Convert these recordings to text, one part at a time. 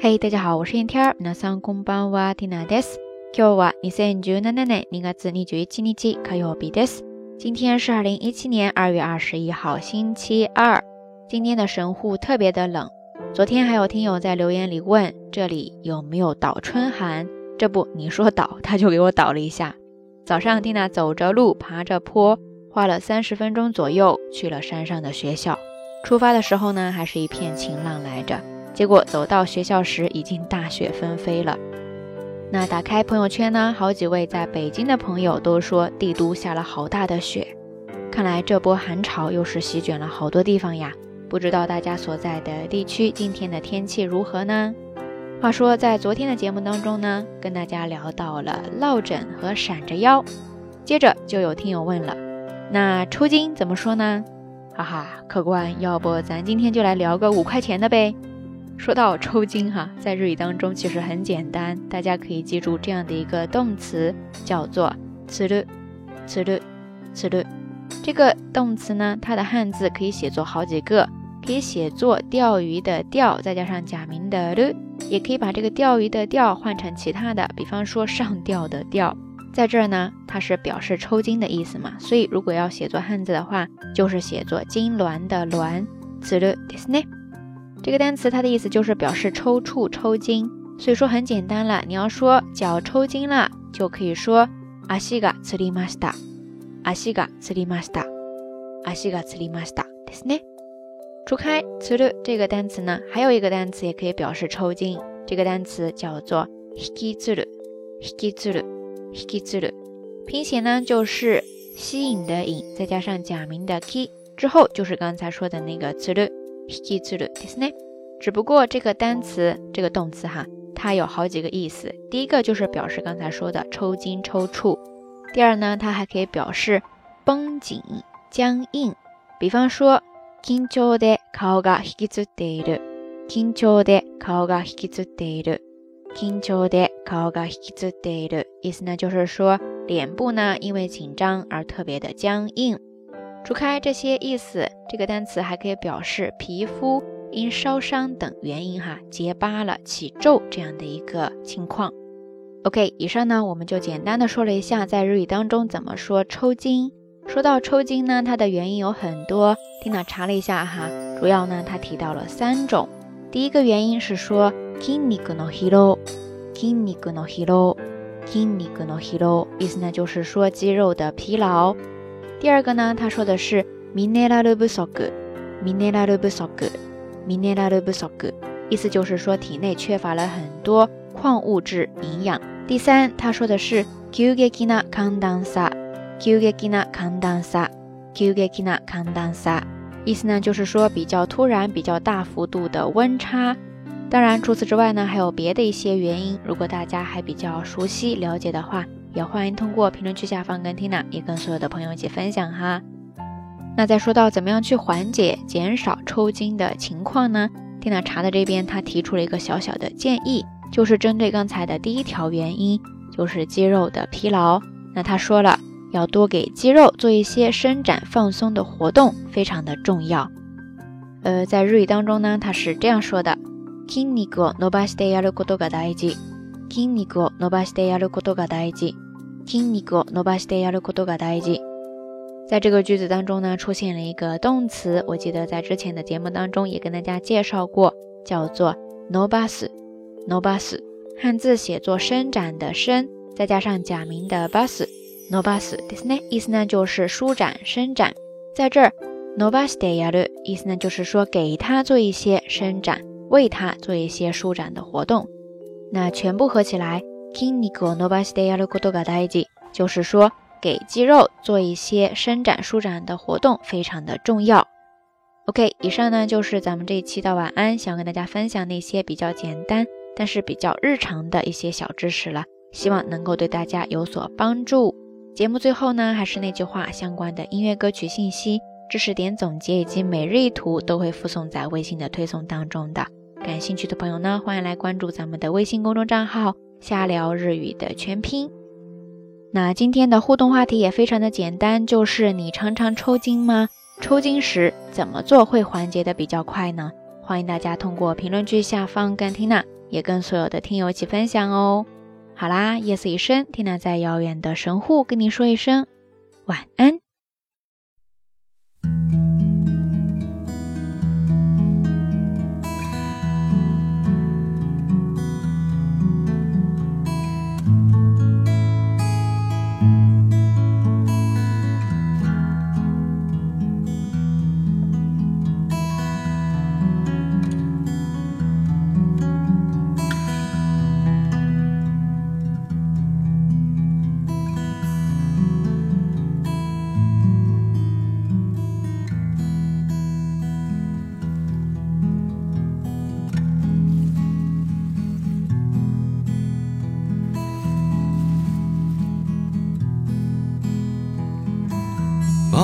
嘿，大家好，我是燕天儿。皆さんこんばんは、ティナです。今日は二千十七年二月二十一日火曜日です。今天是二零一七年二月二十一号，星期二。今天的神户特别的冷。昨天还有听友在留言里问，这里有没有倒春寒？这不，你说倒，他就给我倒了一下。早上，蒂娜走着路，爬着坡，花了三十分钟左右去了山上的学校。出发的时候呢，还是一片晴朗来着。 结果走到学校时，已经大雪纷飞了。那打开朋友圈呢，好几位在北京的朋友都说帝都下了好大的雪。看来这波寒潮又是席卷了好多地方呀。不知道大家所在的地区今天的天气如何呢？话说在昨天的节目当中呢，跟大家聊到了落枕和闪着腰，接着就有听友问了，那抽筋怎么说呢？哈哈，客官，要不咱今天就来聊个五块钱的呗？说到抽筋哈，在日语当中其实很简单，大家可以记住这样的一个动词，叫做つるつるつる。这个动词呢，它的汉字可以写作好几个。可以写作钓鱼的钓，再加上假名的る，也可以把这个钓鱼的钓换成其他的，比方说上吊的吊。在这儿呢，它是表示抽筋的意思嘛，所以如果要写作汉字的话，就是写作痉挛的挛。つるですね。 这个单词它的意思就是表示抽搐、抽筋，所以说很简单了。你要说脚抽筋了，就可以说足がつりました。足がつりました。足がつりましたですね。除开つる这个单词呢，还有一个单词也可以表示抽筋，这个单词叫做引きつる。引きつる。引きつる。拼写呢就是吸引的引，再加上假名的 k 之后就是刚才说的那个つる。 引きつるですね。只不过这个单词这个动词哈，它有好几个意思。第一个就是表示刚才说的抽筋抽搐，第二呢，它还可以表示绷紧僵硬，比方说。緊張で顔が引きつっている。緊張で顔が引きつっている。緊張で顔が引きつっている。意思呢就是说脸部呢因为紧张而特别的僵硬。 除开这些意思，这个单词还可以表示皮肤因烧伤等原因哈结疤了、起皱这样的一个情况。OK，以上呢我们就简单的说了一下在日语当中怎么说抽筋。说到抽筋呢，它的原因有很多。听娜查了一下哈，主要呢，它提到了三种。第一个原因是说筋肉の疲労，筋肉の疲労，筋肉の疲労，意思呢就是说肌肉的疲劳。 第二个呢，他说的是ミネラル不足，ミネラル不足，ミネラル不足，意思就是说体内缺乏了很多矿物质营养。第三，他说的是急激な寒暖差。急激な寒暖差，急激な寒暖差，意思呢就是说比较突然、比较大幅度的温差。当然，除此之外呢，还有别的一些原因。如果大家还比较熟悉、了解的话， 也欢迎通过评论区下方跟 Tina 也跟所有的朋友一起分享哈。那再说到怎么样去缓解、减少抽筋的情况呢？Tina 查的这边他提出了一个小小的建议，就是针对刚才的第一条原因，就是肌肉的疲劳。那他说了。要多给肌肉做一些伸展放松的活动，非常的重要。呃，在日语当中呢，它是这样说的：筋肉を伸ばしてやることが大事。筋肉を伸ばしてやることが大事。 筋肉を伸ばしてやることが大事。在这个句子当中呢，出现了一个动词，我记得在之前的节目当中也跟大家介绍过，叫做伸ばす。伸ばす，汉字写作伸展的伸，再加上假名的ばす。伸ばすですね，意思呢就是舒展、伸展。在这儿，伸ばしてやる意思呢就是说给他做一些伸展，为他做一些舒展的活动。那全部合起来， 筋肉を伸ばしてやることが大事，就是说给肌肉做一些伸展、舒展的活动非常的重要。OK，以上呢就是咱们这一期的晚安，想跟大家分享那些比较简单但是比较日常的一些小知识了，希望能够对大家有所帮助。节目最后呢，还是那句话，相关的音乐歌曲信息、知识点总结以及每日一图都会附送在微信的推送当中的。感兴趣的朋友呢，欢迎来关注咱们的微信公众账号“ 瞎聊日语”的全拼。那今天的互动话题也非常的简单，就是你常常抽筋吗？抽筋时怎么做会缓解的比较快呢？欢迎大家通过评论区下方跟缇娜也跟所有的听友一起分享哦。好啦，夜色已深，缇娜在遥远的神户跟你说一声晚安。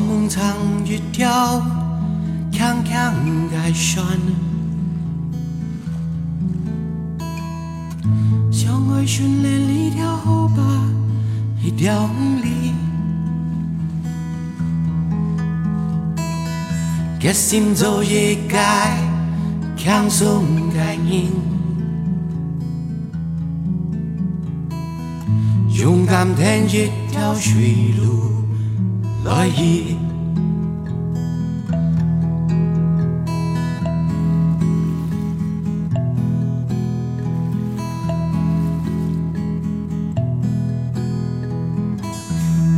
梦藏一条长长的船，相爱训练一条河吧，一条里，决心做一个强松的人，勇敢填一条水路。来意。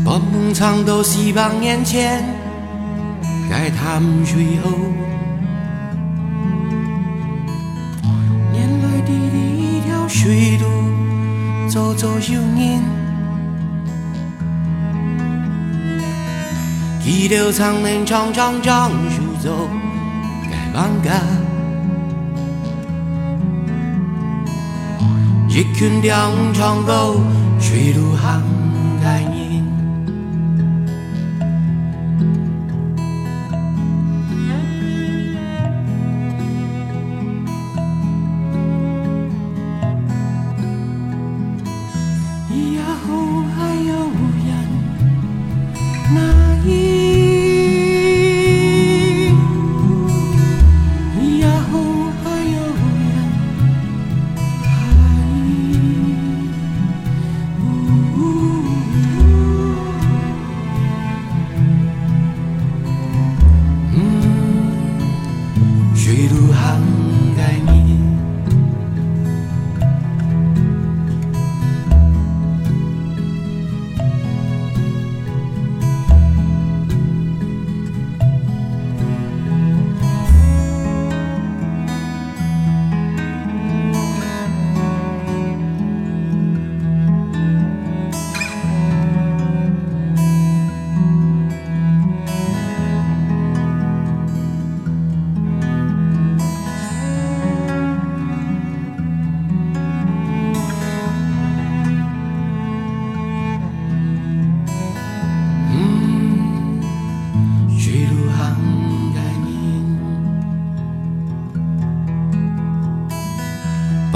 把梦藏到西方眼前，该谈水后，年来的一条水路，走走有人。一条长年长长长树走，该万个一群两长狗，水路行该人。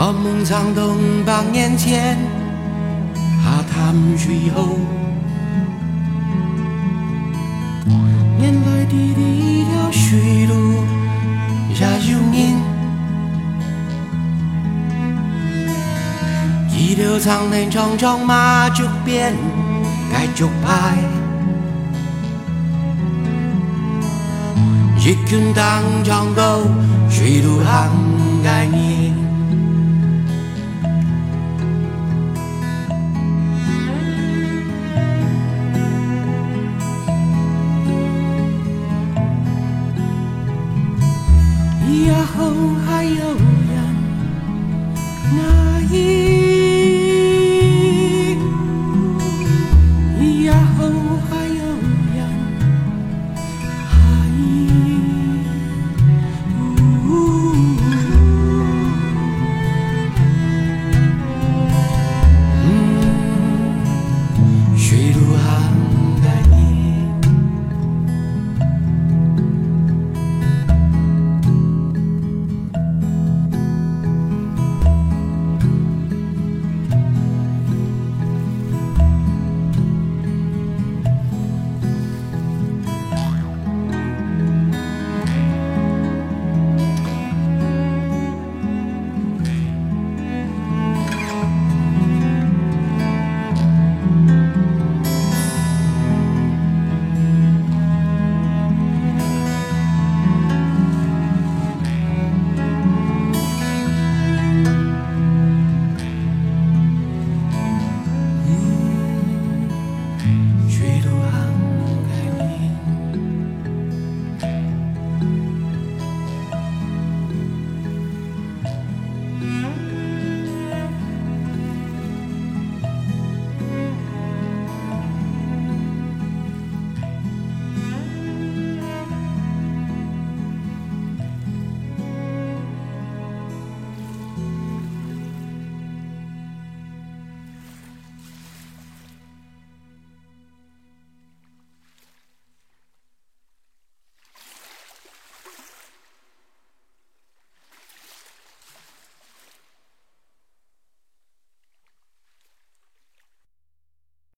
把梦藏东方眼前，下潭水后，年来的一条水路也有人。一条长年长长马就变该就拍。一群当长狗，水路航该你。